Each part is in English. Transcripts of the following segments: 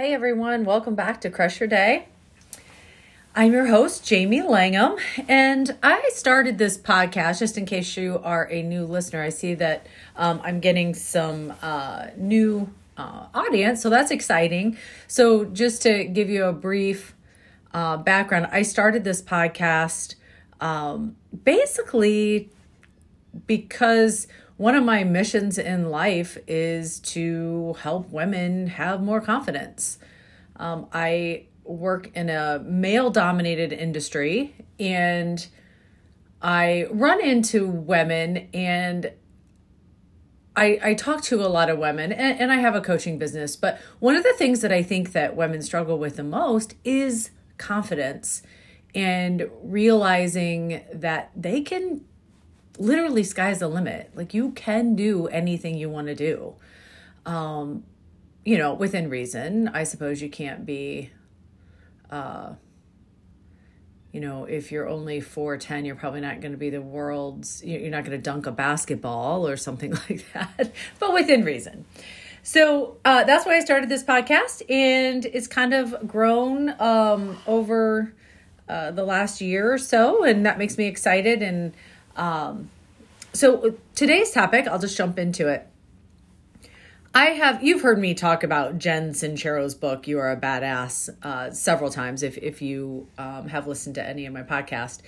Hey everyone, welcome back to Crush Your Day. I'm your host, Jamie Langham, and I started this podcast just in case you are a new listener. I see that um, I'm getting some uh, new uh, audience, so that's exciting. So, just to give you a brief uh, background, I started this podcast um, basically because one of my missions in life is to help women have more confidence. Um, I work in a male dominated industry and I run into women and I, I talk to a lot of women and, and I have a coaching business, but one of the things that I think that women struggle with the most is confidence and realizing that they can literally sky's the limit. Like you can do anything you want to do. Um, you know, within reason. I suppose you can't be uh you know, if you're only 4'10, you're probably not going to be the world's, you're not going to dunk a basketball or something like that, but within reason. So uh, that's why I started this podcast, and it's kind of grown um, over uh, the last year or so, and that makes me excited. And um, so today's topic, I'll just jump into it. I have you've heard me talk about Jen Sincero's book "You Are a Badass" uh, several times. If if you um, have listened to any of my podcast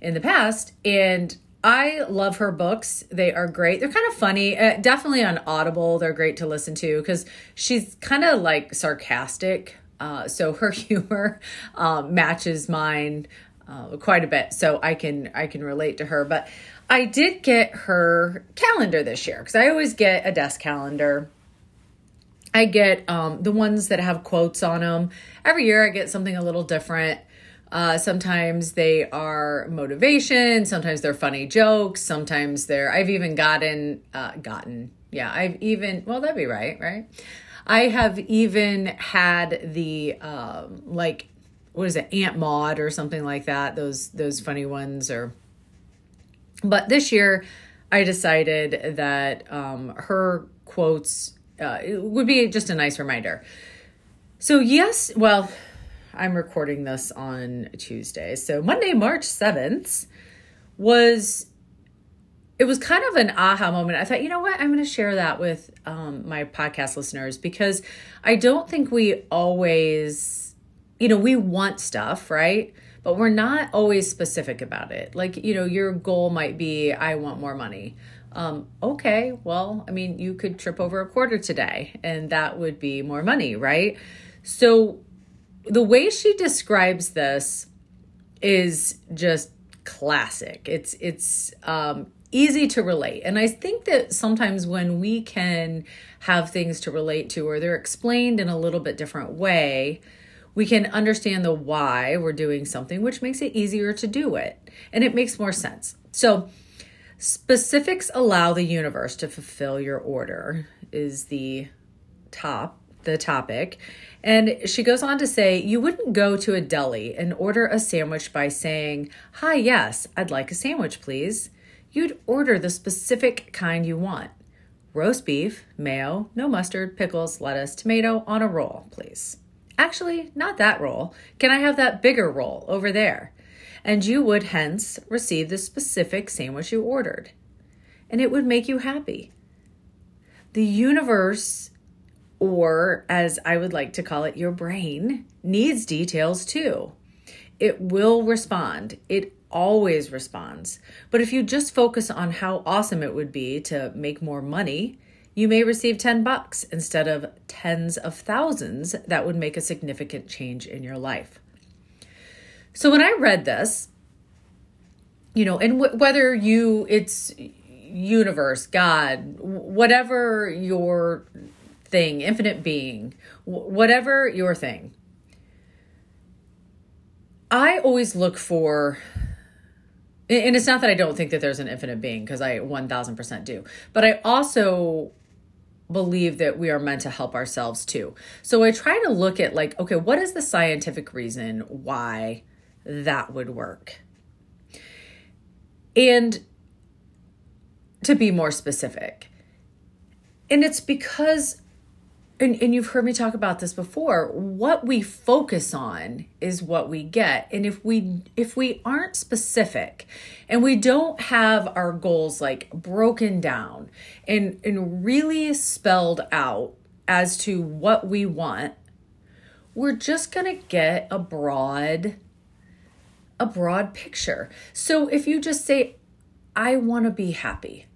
in the past, and I love her books. They are great. They're kind of funny. Uh, definitely on Audible. They're great to listen to because she's kind of like sarcastic. Uh, so her humor um, matches mine uh, quite a bit. So I can I can relate to her. But I did get her calendar this year because I always get a desk calendar. I get um, the ones that have quotes on them. Every year I get something a little different. Uh, sometimes they are motivation, sometimes they're funny jokes, sometimes they're, I've even gotten, uh, gotten, yeah, I've even, well, that'd be right, right? I have even had the, um, like, what is it, Aunt Maud or something like that, those, those funny ones or, but this year, I decided that um, her quotes uh, would be just a nice reminder. So, yes, well, I'm recording this on Tuesday. So, Monday, March 7th was it was kind of an aha moment. I thought, you know what? I'm going to share that with um, my podcast listeners because I don't think we always, you know, we want stuff, right? but we're not always specific about it. Like, you know, your goal might be, I want more money. Um, okay, well, I mean, you could trip over a quarter today and that would be more money, right? So, the way she describes this is just classic. It's, it's, um, easy to relate. And I think that sometimes when we can have things to relate to or they're explained in a little bit different way, we can understand the why we're doing something, which makes it easier to do it. And it makes more sense. So, specifics allow the universe to fulfill your order, is the top, the topic. And she goes on to say, You wouldn't go to a deli and order a sandwich by saying, Hi, yes, I'd like a sandwich, please. You'd order the specific kind you want roast beef, mayo, no mustard, pickles, lettuce, tomato on a roll, please. Actually, not that roll. Can I have that bigger roll over there? And you would hence receive the specific sandwich you ordered. And it would make you happy. The universe, or as I would like to call it, your brain, needs details too. It will respond. It always responds. But if you just focus on how awesome it would be to make more money, you may receive 10 bucks instead of tens of thousands that would make a significant change in your life. So when I read this, you know, and w- whether you, it's universe, God, whatever your thing, infinite being, whatever your thing, I always look for and it's not that I don't think that there's an infinite being because I 1000% do. But I also believe that we are meant to help ourselves too. So I try to look at like, okay, what is the scientific reason why that would work? And to be more specific. And it's because and, and you've heard me talk about this before. What we focus on is what we get. And if we if we aren't specific and we don't have our goals like broken down and and really spelled out as to what we want we're just going to get a broad a broad picture. So if you just say i want to be happy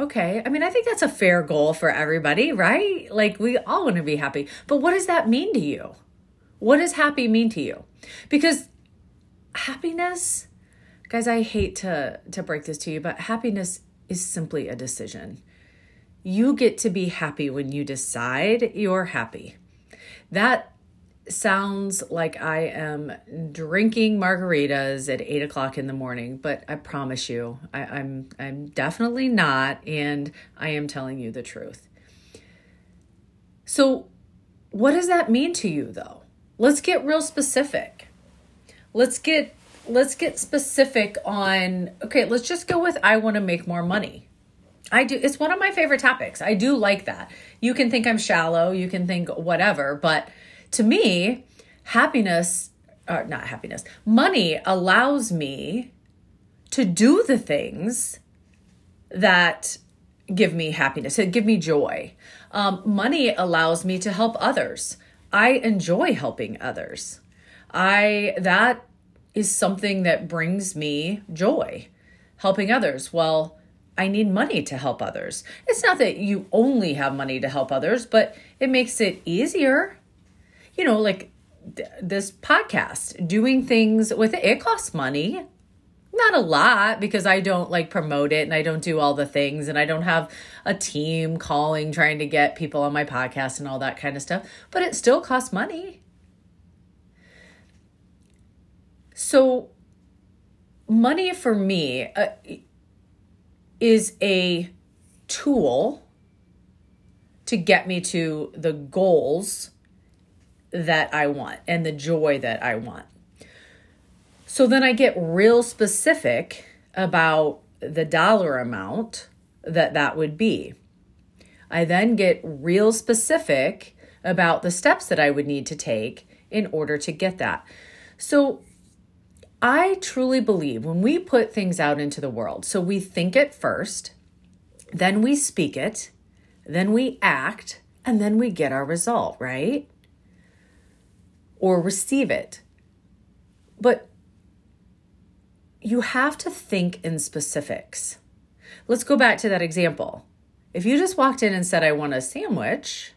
Okay. I mean, I think that's a fair goal for everybody, right? Like, we all want to be happy. But what does that mean to you? What does happy mean to you? Because happiness, guys, I hate to, to break this to you, but happiness is simply a decision. You get to be happy when you decide you're happy. That sounds like I am drinking margaritas at eight o'clock in the morning, but I promise you, I, I'm I'm definitely not, and I am telling you the truth. So, what does that mean to you, though? Let's get real specific. Let's get let's get specific on. Okay, let's just go with I want to make more money. I do. It's one of my favorite topics. I do like that. You can think I'm shallow. You can think whatever, but to me, happiness, or not happiness, money allows me to do the things that give me happiness, it give me joy. Um, money allows me to help others. I enjoy helping others. I that is something that brings me joy. Helping others. Well, I need money to help others. It's not that you only have money to help others, but it makes it easier you know, like th- this podcast, doing things with it, it costs money. Not a lot because I don't like promote it and I don't do all the things and I don't have a team calling trying to get people on my podcast and all that kind of stuff, but it still costs money. So, money for me uh, is a tool to get me to the goals that I want and the joy that I want. So then I get real specific about the dollar amount that that would be. I then get real specific about the steps that I would need to take in order to get that. So I truly believe when we put things out into the world, so we think it first, then we speak it, then we act, and then we get our result, right? Or receive it. But you have to think in specifics. Let's go back to that example. If you just walked in and said, I want a sandwich,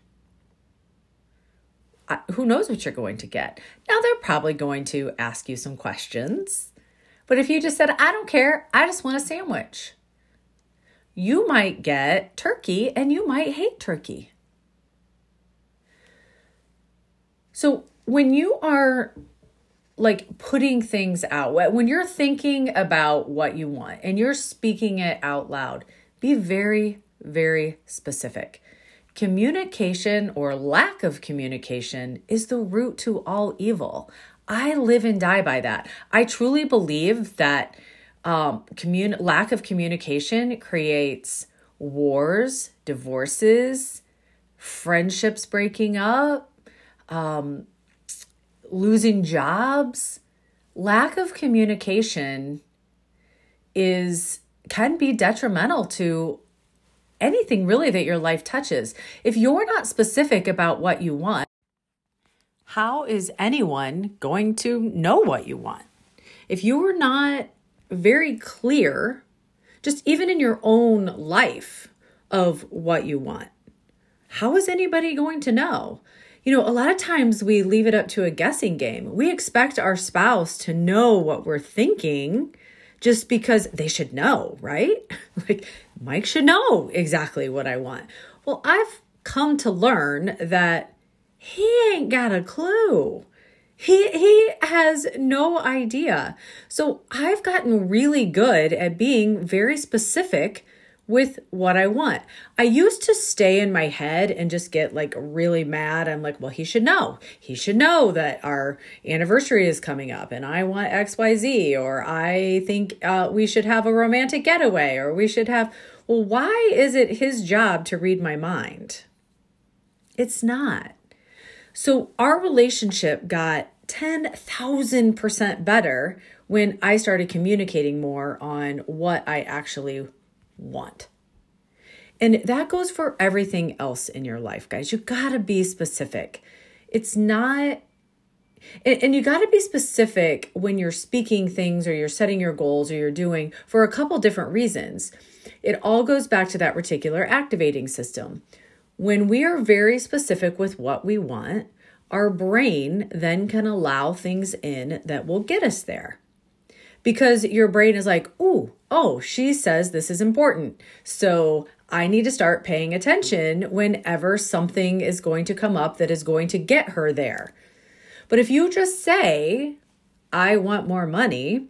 who knows what you're going to get? Now, they're probably going to ask you some questions. But if you just said, I don't care, I just want a sandwich, you might get turkey and you might hate turkey. So when you are like putting things out, when you're thinking about what you want and you're speaking it out loud, be very, very specific. Communication or lack of communication is the root to all evil. I live and die by that. I truly believe that um, commun- lack of communication creates wars, divorces, friendships breaking up, um, losing jobs, lack of communication is can be detrimental to anything really that your life touches. If you're not specific about what you want, how is anyone going to know what you want? If you are not very clear, just even in your own life of what you want, how is anybody going to know? You know, a lot of times we leave it up to a guessing game. We expect our spouse to know what we're thinking just because they should know, right? like, Mike should know exactly what I want. Well, I've come to learn that he ain't got a clue. He he has no idea. So I've gotten really good at being very specific with what I want. I used to stay in my head and just get like really mad. I'm like, well, he should know. He should know that our anniversary is coming up and I want XYZ, or I think uh, we should have a romantic getaway, or we should have. Well, why is it his job to read my mind? It's not. So our relationship got 10,000% better when I started communicating more on what I actually want. And that goes for everything else in your life, guys. You gotta be specific. It's not, and, you gotta be specific when you're speaking things or you're setting your goals or you're doing for a couple different reasons. It all goes back to that reticular activating system. When we are very specific with what we want, our brain then can allow things in that will get us there. Because your brain is like, ooh, oh, she says this is important. So I need to start paying attention whenever something is going to come up that is going to get her there. But if you just say, I want more money,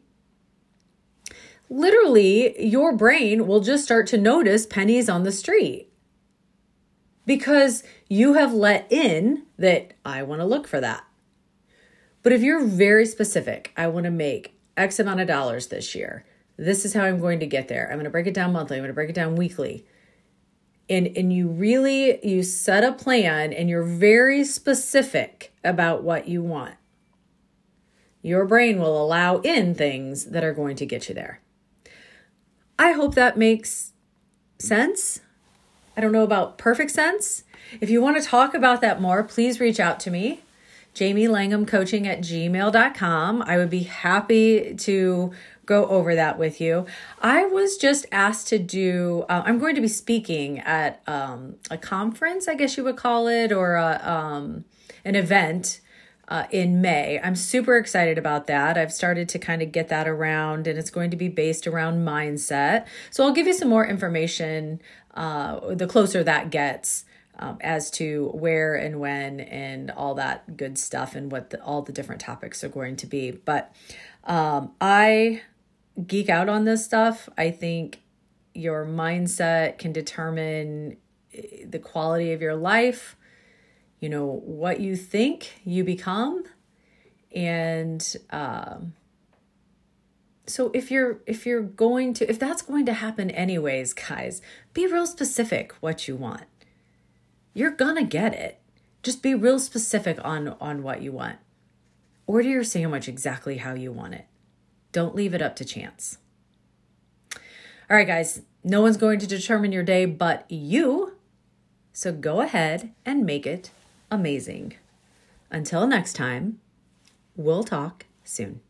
literally your brain will just start to notice pennies on the street because you have let in that I want to look for that. But if you're very specific, I want to make X amount of dollars this year. This is how I'm going to get there. I'm going to break it down monthly. I'm going to break it down weekly. And and you really you set a plan and you're very specific about what you want. Your brain will allow in things that are going to get you there. I hope that makes sense. I don't know about perfect sense. If you want to talk about that more, please reach out to me. Jamie Langham coaching at gmail.com. I would be happy to go over that with you. I was just asked to do, uh, I'm going to be speaking at um, a conference, I guess you would call it, or a, um, an event uh, in May. I'm super excited about that. I've started to kind of get that around, and it's going to be based around mindset. So I'll give you some more information uh, the closer that gets. Um, as to where and when and all that good stuff and what the, all the different topics are going to be. But um, I geek out on this stuff. I think your mindset can determine eh, the quality of your life you know what you think you become and um, so if you're if you're going to if that's going to happen anyways guys be real specific what you want you're gonna get it. Just be real specific on on what you want. Order your sandwich exactly how you want it. Don't leave it up to chance. All right guys no one's going to determine your day but you. So go ahead and make it amazing. Until next time, we'll talk soon.